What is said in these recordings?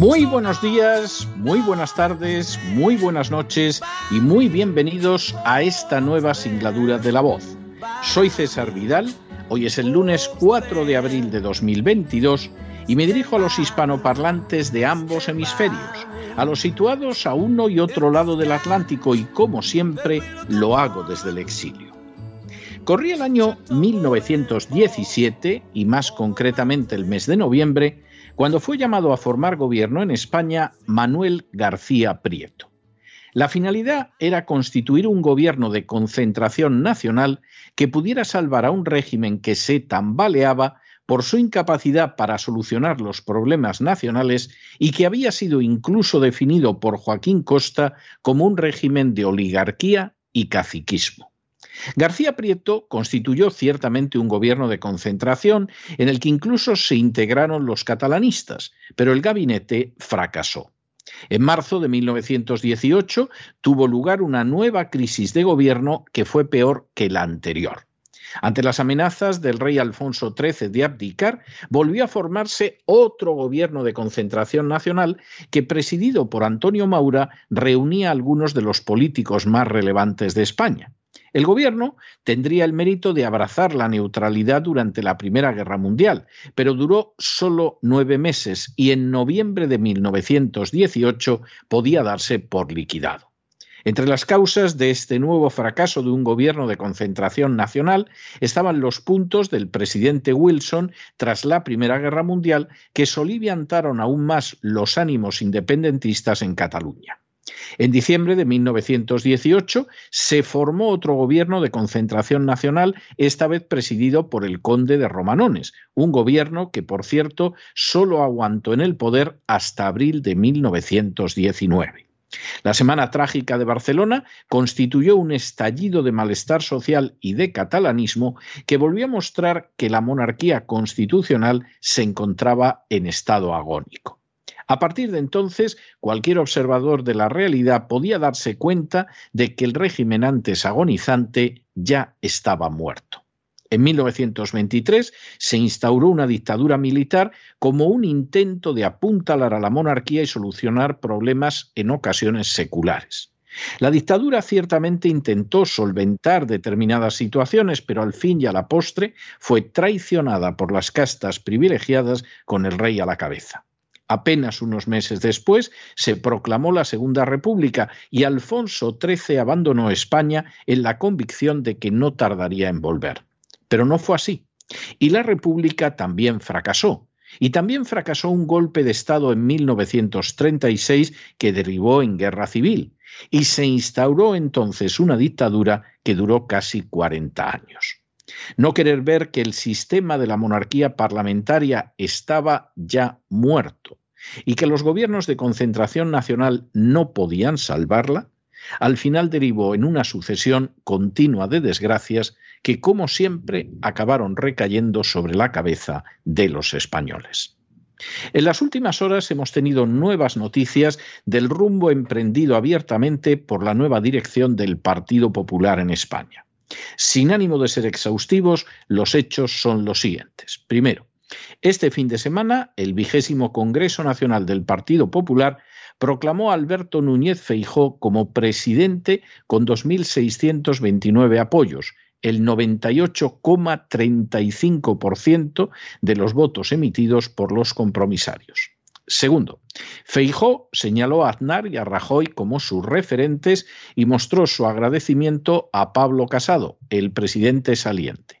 Muy buenos días, muy buenas tardes, muy buenas noches y muy bienvenidos a esta nueva singladura de la voz. Soy César Vidal, hoy es el lunes 4 de abril de 2022 y me dirijo a los hispanoparlantes de ambos hemisferios, a los situados a uno y otro lado del Atlántico y como siempre lo hago desde el exilio. Corría el año 1917 y más concretamente el mes de noviembre, cuando fue llamado a formar gobierno en España Manuel García Prieto. La finalidad era constituir un gobierno de concentración nacional que pudiera salvar a un régimen que se tambaleaba por su incapacidad para solucionar los problemas nacionales y que había sido incluso definido por Joaquín Costa como un régimen de oligarquía y caciquismo. García Prieto constituyó ciertamente un gobierno de concentración en el que incluso se integraron los catalanistas, pero el gabinete fracasó. En marzo de 1918 tuvo lugar una nueva crisis de gobierno que fue peor que la anterior. Ante las amenazas del rey Alfonso XIII de abdicar, volvió a formarse otro gobierno de concentración nacional que, presidido por Antonio Maura, reunía a algunos de los políticos más relevantes de España. El gobierno tendría el mérito de abrazar la neutralidad durante la Primera Guerra Mundial, pero duró solo nueve meses y en noviembre de 1918 podía darse por liquidado. Entre las causas de este nuevo fracaso de un gobierno de concentración nacional estaban los puntos del presidente Wilson tras la Primera Guerra Mundial que soliviantaron aún más los ánimos independentistas en Cataluña. En diciembre de 1918 se formó otro gobierno de concentración nacional, esta vez presidido por el conde de Romanones, un gobierno que, por cierto, solo aguantó en el poder hasta abril de 1919. La Semana Trágica de Barcelona constituyó un estallido de malestar social y de catalanismo que volvió a mostrar que la monarquía constitucional se encontraba en estado agónico. A partir de entonces, cualquier observador de la realidad podía darse cuenta de que el régimen antes agonizante ya estaba muerto. En 1923 se instauró una dictadura militar como un intento de apuntalar a la monarquía y solucionar problemas en ocasiones seculares. La dictadura ciertamente intentó solventar determinadas situaciones, pero al fin y a la postre fue traicionada por las castas privilegiadas con el rey a la cabeza. Apenas unos meses después se proclamó la Segunda República y Alfonso XIII abandonó España en la convicción de que no tardaría en volver. Pero no fue así. Y la República también fracasó. Y también fracasó un golpe de Estado en 1936 que derivó en guerra civil. Y se instauró entonces una dictadura que duró casi 40 años. No querer ver que el sistema de la monarquía parlamentaria estaba ya muerto y que los gobiernos de concentración nacional no podían salvarla, al final derivó en una sucesión continua de desgracias que, como siempre, acabaron recayendo sobre la cabeza de los españoles. En las últimas horas hemos tenido nuevas noticias del rumbo emprendido abiertamente por la nueva dirección del Partido Popular en España. Sin ánimo de ser exhaustivos, los hechos son los siguientes. Primero, este fin de semana, el vigésimo Congreso Nacional del Partido Popular proclamó a Alberto Núñez Feijó como presidente con 2.629 apoyos, el 98,35% de los votos emitidos por los compromisarios. Segundo, Feijó señaló a Aznar y a Rajoy como sus referentes y mostró su agradecimiento a Pablo Casado, el presidente saliente.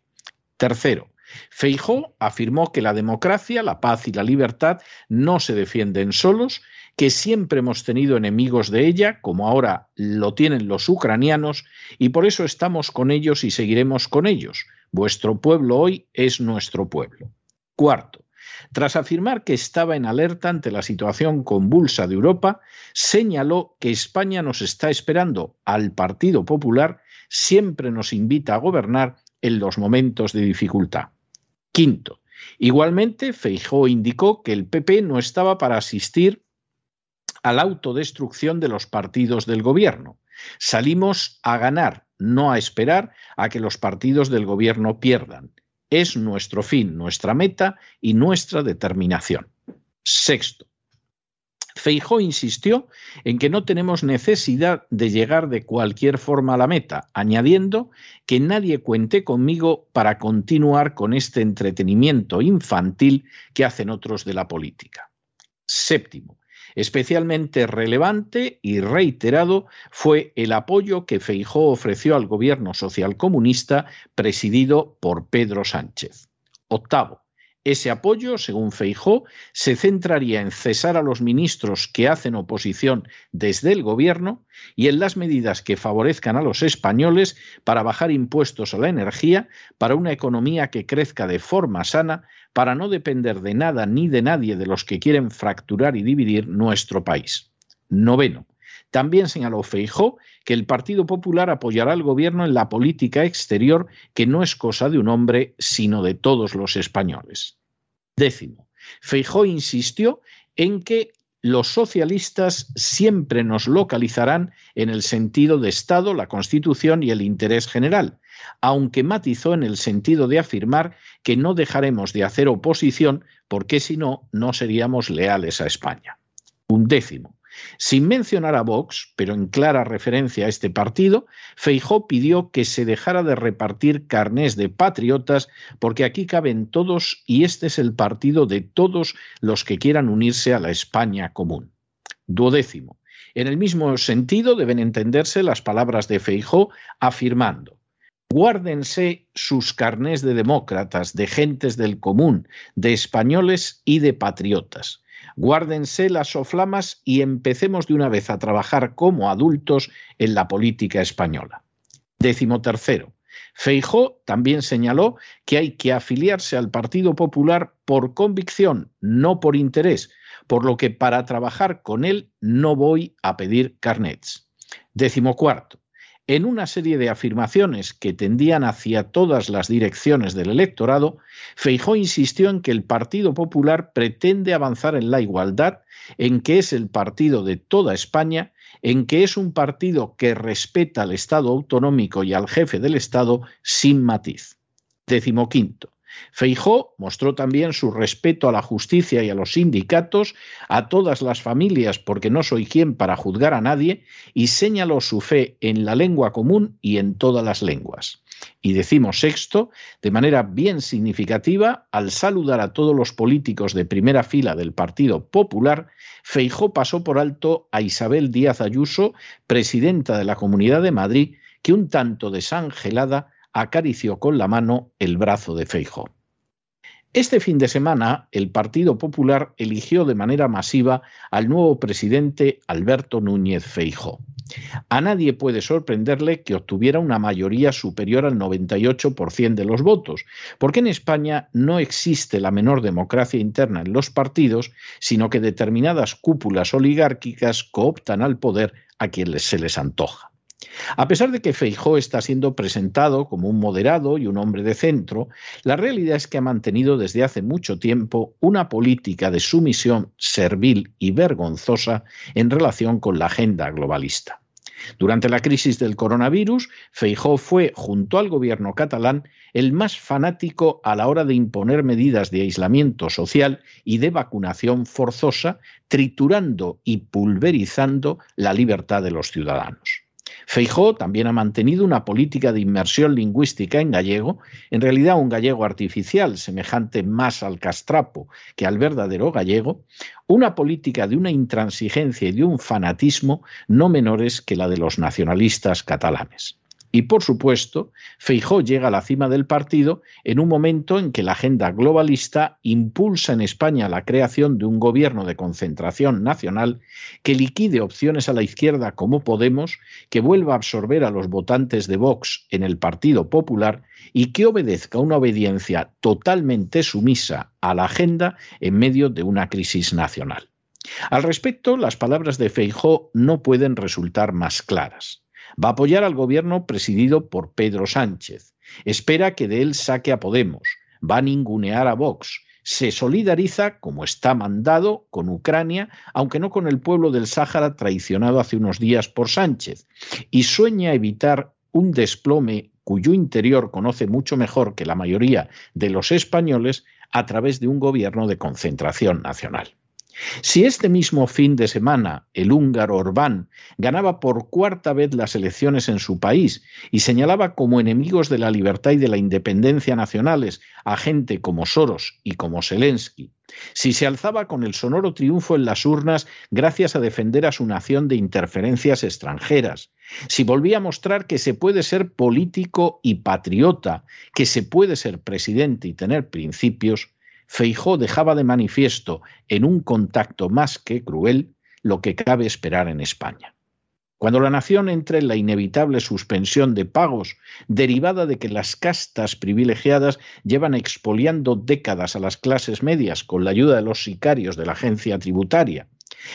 Tercero, Feijó afirmó que la democracia, la paz y la libertad no se defienden solos, que siempre hemos tenido enemigos de ella, como ahora lo tienen los ucranianos, y por eso estamos con ellos y seguiremos con ellos. Vuestro pueblo hoy es nuestro pueblo. Cuarto, tras afirmar que estaba en alerta ante la situación convulsa de Europa, señaló que España nos está esperando al Partido Popular, siempre nos invita a gobernar en los momentos de dificultad. Quinto, igualmente Feijó indicó que el PP no estaba para asistir a la autodestrucción de los partidos del gobierno. Salimos a ganar, no a esperar a que los partidos del gobierno pierdan. Es nuestro fin, nuestra meta y nuestra determinación. Sexto, Feijó insistió en que no tenemos necesidad de llegar de cualquier forma a la meta, añadiendo que nadie cuente conmigo para continuar con este entretenimiento infantil que hacen otros de la política. Séptimo, Especialmente relevante y reiterado fue el apoyo que Feijó ofreció al gobierno socialcomunista presidido por Pedro Sánchez. Octavo, ese apoyo, según Feijó, se centraría en cesar a los ministros que hacen oposición desde el gobierno y en las medidas que favorezcan a los españoles para bajar impuestos a la energía, para una economía que crezca de forma sana, para no depender de nada ni de nadie de los que quieren fracturar y dividir nuestro país. Noveno. También señaló Feijó que el Partido Popular apoyará al gobierno en la política exterior, que no es cosa de un hombre, sino de todos los españoles. Décimo, Feijó insistió en que los socialistas siempre nos localizarán en el sentido de Estado, la Constitución y el interés general, aunque matizó en el sentido de afirmar que no dejaremos de hacer oposición porque si no, no seríamos leales a España. Un décimo. Sin mencionar a Vox, pero en clara referencia a este partido, Feijó pidió que se dejara de repartir carnés de patriotas porque aquí caben todos y este es el partido de todos los que quieran unirse a la España común. Duodécimo. En el mismo sentido deben entenderse las palabras de Feijó afirmando Guárdense sus carnés de demócratas, de gentes del común, de españoles y de patriotas. Guárdense las soflamas y empecemos de una vez a trabajar como adultos en la política española. Décimo tercero. Feijó también señaló que hay que afiliarse al Partido Popular por convicción, no por interés, por lo que para trabajar con él no voy a pedir carnets. Décimo cuarto en una serie de afirmaciones que tendían hacia todas las direcciones del electorado, Feijó insistió en que el Partido Popular pretende avanzar en la igualdad, en que es el partido de toda España, en que es un partido que respeta al Estado autonómico y al jefe del Estado sin matiz. Décimo quinto. Feijó mostró también su respeto a la justicia y a los sindicatos, a todas las familias, porque no soy quien para juzgar a nadie, y señaló su fe en la lengua común y en todas las lenguas. Y decimos sexto, de manera bien significativa, al saludar a todos los políticos de primera fila del Partido Popular, Feijó pasó por alto a Isabel Díaz Ayuso, presidenta de la Comunidad de Madrid, que un tanto desangelada acarició con la mano el brazo de Feijóo. Este fin de semana, el Partido Popular eligió de manera masiva al nuevo presidente Alberto Núñez Feijóo. A nadie puede sorprenderle que obtuviera una mayoría superior al 98% de los votos, porque en España no existe la menor democracia interna en los partidos, sino que determinadas cúpulas oligárquicas cooptan al poder a quien se les antoja. A pesar de que Feijó está siendo presentado como un moderado y un hombre de centro, la realidad es que ha mantenido desde hace mucho tiempo una política de sumisión servil y vergonzosa en relación con la agenda globalista. Durante la crisis del coronavirus, Feijó fue, junto al gobierno catalán, el más fanático a la hora de imponer medidas de aislamiento social y de vacunación forzosa, triturando y pulverizando la libertad de los ciudadanos. Feijó también ha mantenido una política de inmersión lingüística en gallego, en realidad un gallego artificial, semejante más al castrapo que al verdadero gallego, una política de una intransigencia y de un fanatismo no menores que la de los nacionalistas catalanes. Y por supuesto, Feijó llega a la cima del partido en un momento en que la agenda globalista impulsa en España la creación de un gobierno de concentración nacional que liquide opciones a la izquierda como Podemos, que vuelva a absorber a los votantes de Vox en el Partido Popular y que obedezca una obediencia totalmente sumisa a la agenda en medio de una crisis nacional. Al respecto, las palabras de Feijó no pueden resultar más claras. Va a apoyar al gobierno presidido por Pedro Sánchez. Espera que de él saque a Podemos. Va a ningunear a Vox. Se solidariza, como está mandado, con Ucrania, aunque no con el pueblo del Sáhara traicionado hace unos días por Sánchez. Y sueña evitar un desplome cuyo interior conoce mucho mejor que la mayoría de los españoles a través de un gobierno de concentración nacional. Si este mismo fin de semana el húngaro Orbán ganaba por cuarta vez las elecciones en su país y señalaba como enemigos de la libertad y de la independencia nacionales a gente como Soros y como Zelensky, si se alzaba con el sonoro triunfo en las urnas gracias a defender a su nación de interferencias extranjeras, si volvía a mostrar que se puede ser político y patriota, que se puede ser presidente y tener principios, Feijó dejaba de manifiesto en un contacto más que cruel lo que cabe esperar en España. Cuando la nación entre en la inevitable suspensión de pagos derivada de que las castas privilegiadas llevan expoliando décadas a las clases medias con la ayuda de los sicarios de la agencia tributaria,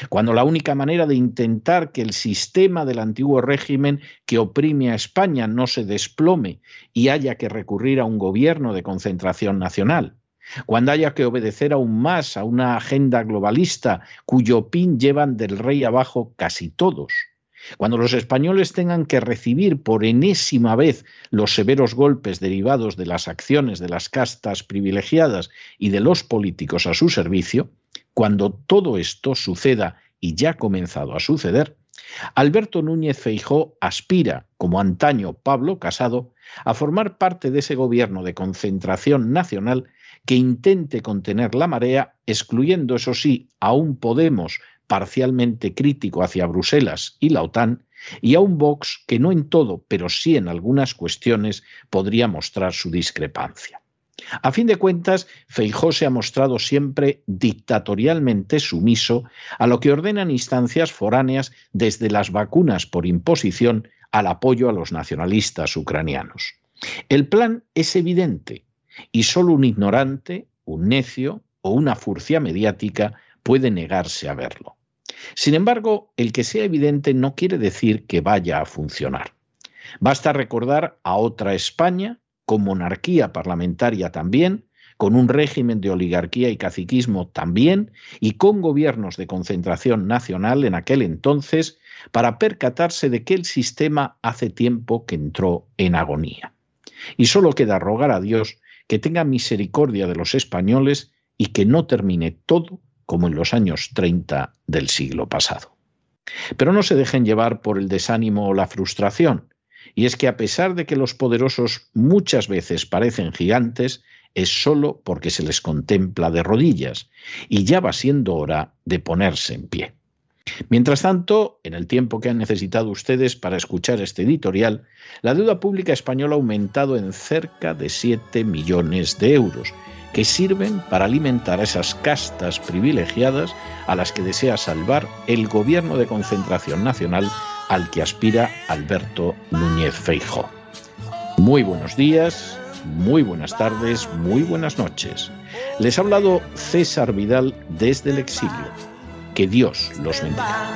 cuando la única manera de intentar que el sistema del antiguo régimen que oprime a España no se desplome y haya que recurrir a un gobierno de concentración nacional, cuando haya que obedecer aún más a una agenda globalista cuyo pin llevan del rey abajo casi todos, cuando los españoles tengan que recibir por enésima vez los severos golpes derivados de las acciones de las castas privilegiadas y de los políticos a su servicio, cuando todo esto suceda y ya ha comenzado a suceder, Alberto Núñez Feijó aspira, como antaño Pablo Casado, a formar parte de ese gobierno de concentración nacional que intente contener la marea, excluyendo, eso sí, a un Podemos parcialmente crítico hacia Bruselas y la OTAN, y a un Vox que no en todo, pero sí en algunas cuestiones, podría mostrar su discrepancia. A fin de cuentas, Feijó se ha mostrado siempre dictatorialmente sumiso a lo que ordenan instancias foráneas desde las vacunas por imposición al apoyo a los nacionalistas ucranianos. El plan es evidente, y solo un ignorante, un necio o una furcia mediática puede negarse a verlo. Sin embargo, el que sea evidente no quiere decir que vaya a funcionar. Basta recordar a otra España, con monarquía parlamentaria también, con un régimen de oligarquía y caciquismo también, y con gobiernos de concentración nacional en aquel entonces, para percatarse de que el sistema hace tiempo que entró en agonía. Y solo queda rogar a Dios que tenga misericordia de los españoles y que no termine todo como en los años 30 del siglo pasado. Pero no se dejen llevar por el desánimo o la frustración, y es que a pesar de que los poderosos muchas veces parecen gigantes, es solo porque se les contempla de rodillas, y ya va siendo hora de ponerse en pie. Mientras tanto, en el tiempo que han necesitado ustedes para escuchar este editorial, la deuda pública española ha aumentado en cerca de 7 millones de euros, que sirven para alimentar a esas castas privilegiadas a las que desea salvar el gobierno de concentración nacional al que aspira Alberto Núñez Feijóo. Muy buenos días, muy buenas tardes, muy buenas noches. Les ha hablado César Vidal desde el exilio que Dios los bendiga.